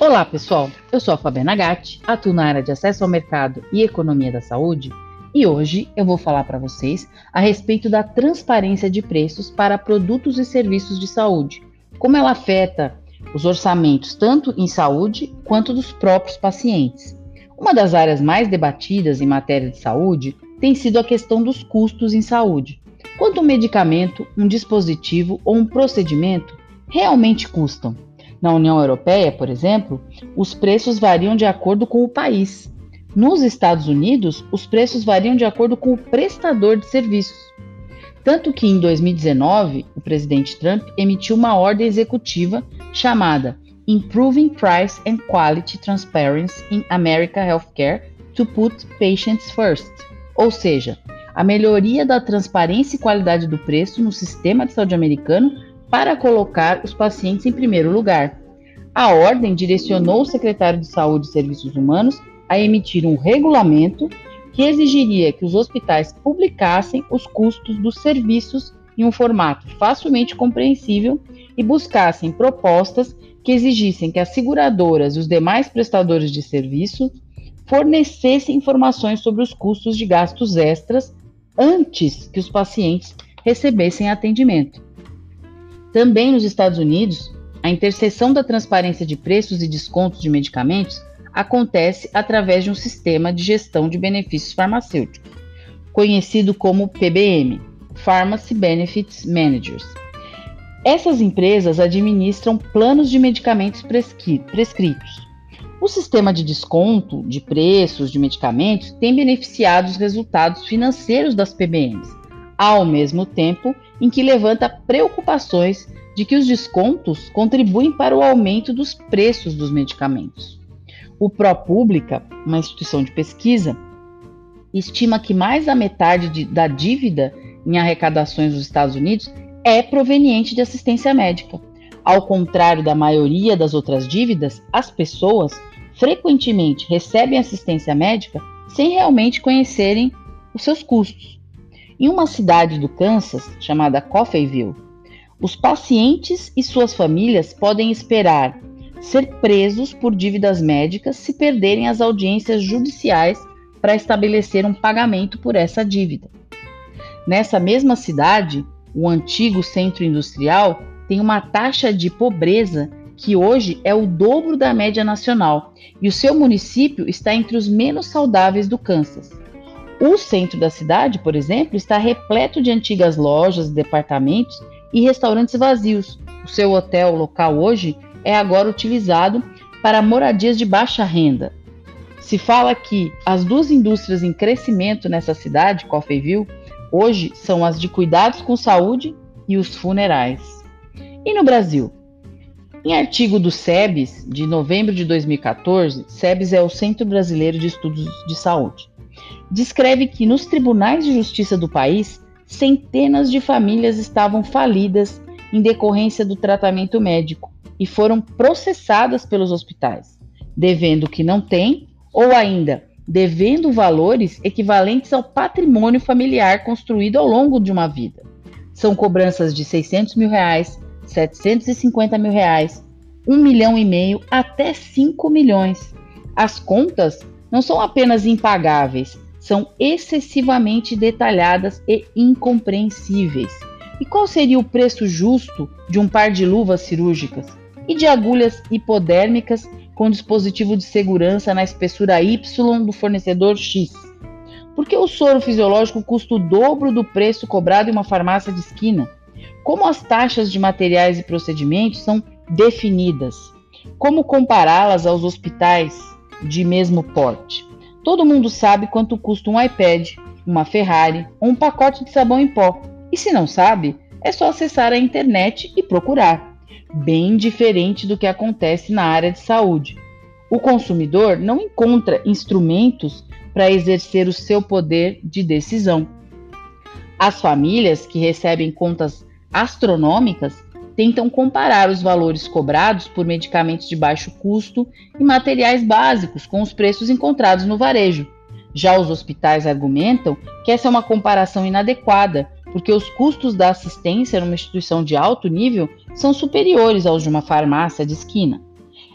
Olá, pessoal. Eu sou a Fabiana Gatti, atuo na área de acesso ao mercado e economia da saúde, e hoje eu vou falar para vocês a respeito da transparência de preços para produtos e serviços de saúde, como ela afeta os orçamentos tanto em saúde quanto dos próprios pacientes. Uma das áreas mais debatidas em matéria de saúde tem sido a questão dos custos em saúde. Quanto um medicamento, um dispositivo ou um procedimento realmente custam? Na União Europeia, por exemplo, os preços variam de acordo com o país. Nos Estados Unidos, os preços variam de acordo com o prestador de serviços. Tanto que em 2019, o presidente Trump emitiu uma ordem executiva chamada Improving Price and Quality Transparency in America Healthcare to Put Patients First, ou seja, a melhoria da transparência e qualidade do preço no sistema de saúde americano para colocar os pacientes em primeiro lugar. A ordem direcionou o secretário de Saúde e Serviços Humanos a emitir um regulamento que exigiria que os hospitais publicassem os custos dos serviços em um formato facilmente compreensível e buscassem propostas que exigissem que as seguradoras e os demais prestadores de serviço fornecessem informações sobre os custos de gastos extras antes que os pacientes recebessem atendimento. Também nos Estados Unidos, a interseção da transparência de preços e descontos de medicamentos acontece através de um sistema de gestão de benefícios farmacêuticos, conhecido como PBM Pharmacy Benefits Managers. Essas empresas administram planos de medicamentos prescritos. O sistema de desconto de preços de medicamentos tem beneficiado os resultados financeiros das PBMs, ao mesmo tempo em que levanta preocupações de que os descontos contribuem para o aumento dos preços dos medicamentos. O ProPublica, uma instituição de pesquisa, estima que mais da metade de, da dívida em arrecadações dos Estados Unidos é proveniente de assistência médica. Ao contrário da maioria das outras dívidas, as pessoas frequentemente recebem assistência médica sem realmente conhecerem os seus custos. Em uma cidade do Kansas chamada Coffeyville, os pacientes e suas famílias podem esperar ser presos por dívidas médicas se perderem as audiências judiciais para estabelecer um pagamento por essa dívida. Nessa mesma cidade, o antigo centro industrial tem uma taxa de pobreza que hoje é o dobro da média nacional e o seu município está entre os menos saudáveis do Kansas. O centro da cidade, por exemplo, está repleto de antigas lojas, departamentos e restaurantes vazios. O seu hotel local hoje é agora utilizado para moradias de baixa renda. Se fala que as duas indústrias em crescimento nessa cidade, Coffeyville, hoje são as de cuidados com saúde e os funerais. E no Brasil? Em artigo do SEBS, de novembro de 2014, SEBS é o Centro Brasileiro de Estudos de Saúde descreve que nos tribunais de justiça do país, centenas de famílias estavam falidas em decorrência do tratamento médico e foram processadas pelos hospitais, devendo o que não têm ou ainda devendo valores equivalentes ao patrimônio familiar construído ao longo de uma vida. São cobranças de 600 mil reais, 750 mil reais, 1 milhão e meio até 5 milhões. As contas não são apenas impagáveis, são excessivamente detalhadas e incompreensíveis. E qual seria o preço justo de um par de luvas cirúrgicas e de agulhas hipodérmicas com dispositivo de segurança na espessura Y do fornecedor X? Por que o soro fisiológico custa o dobro do preço cobrado em uma farmácia de esquina? Como as taxas de materiais e procedimentos são definidas? Como compará-las aos hospitais de mesmo porte? Todo mundo sabe quanto custa um iPad, uma Ferrari ou um pacote de sabão em pó. E se não sabe, é só acessar a internet e procurar. Bem diferente do que acontece na área de saúde. O consumidor não encontra instrumentos para exercer o seu poder de decisão. As famílias que recebem contas astronômicas tentam comparar os valores cobrados por medicamentos de baixo custo e materiais básicos com os preços encontrados no varejo. Já os hospitais argumentam que essa é uma comparação inadequada, porque os custos da assistência numa instituição de alto nível são superiores aos de uma farmácia de esquina.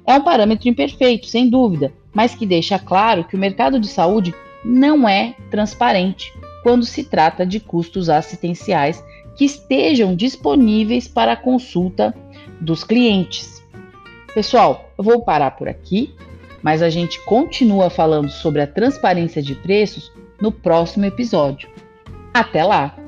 É um parâmetro imperfeito, sem dúvida, mas que deixa claro que o mercado de saúde não é transparente quando se trata de custos assistenciais que estejam disponíveis para consulta dos clientes. Pessoal, eu vou parar por aqui, mas a gente continua falando sobre a transparência de preços no próximo episódio. Até lá!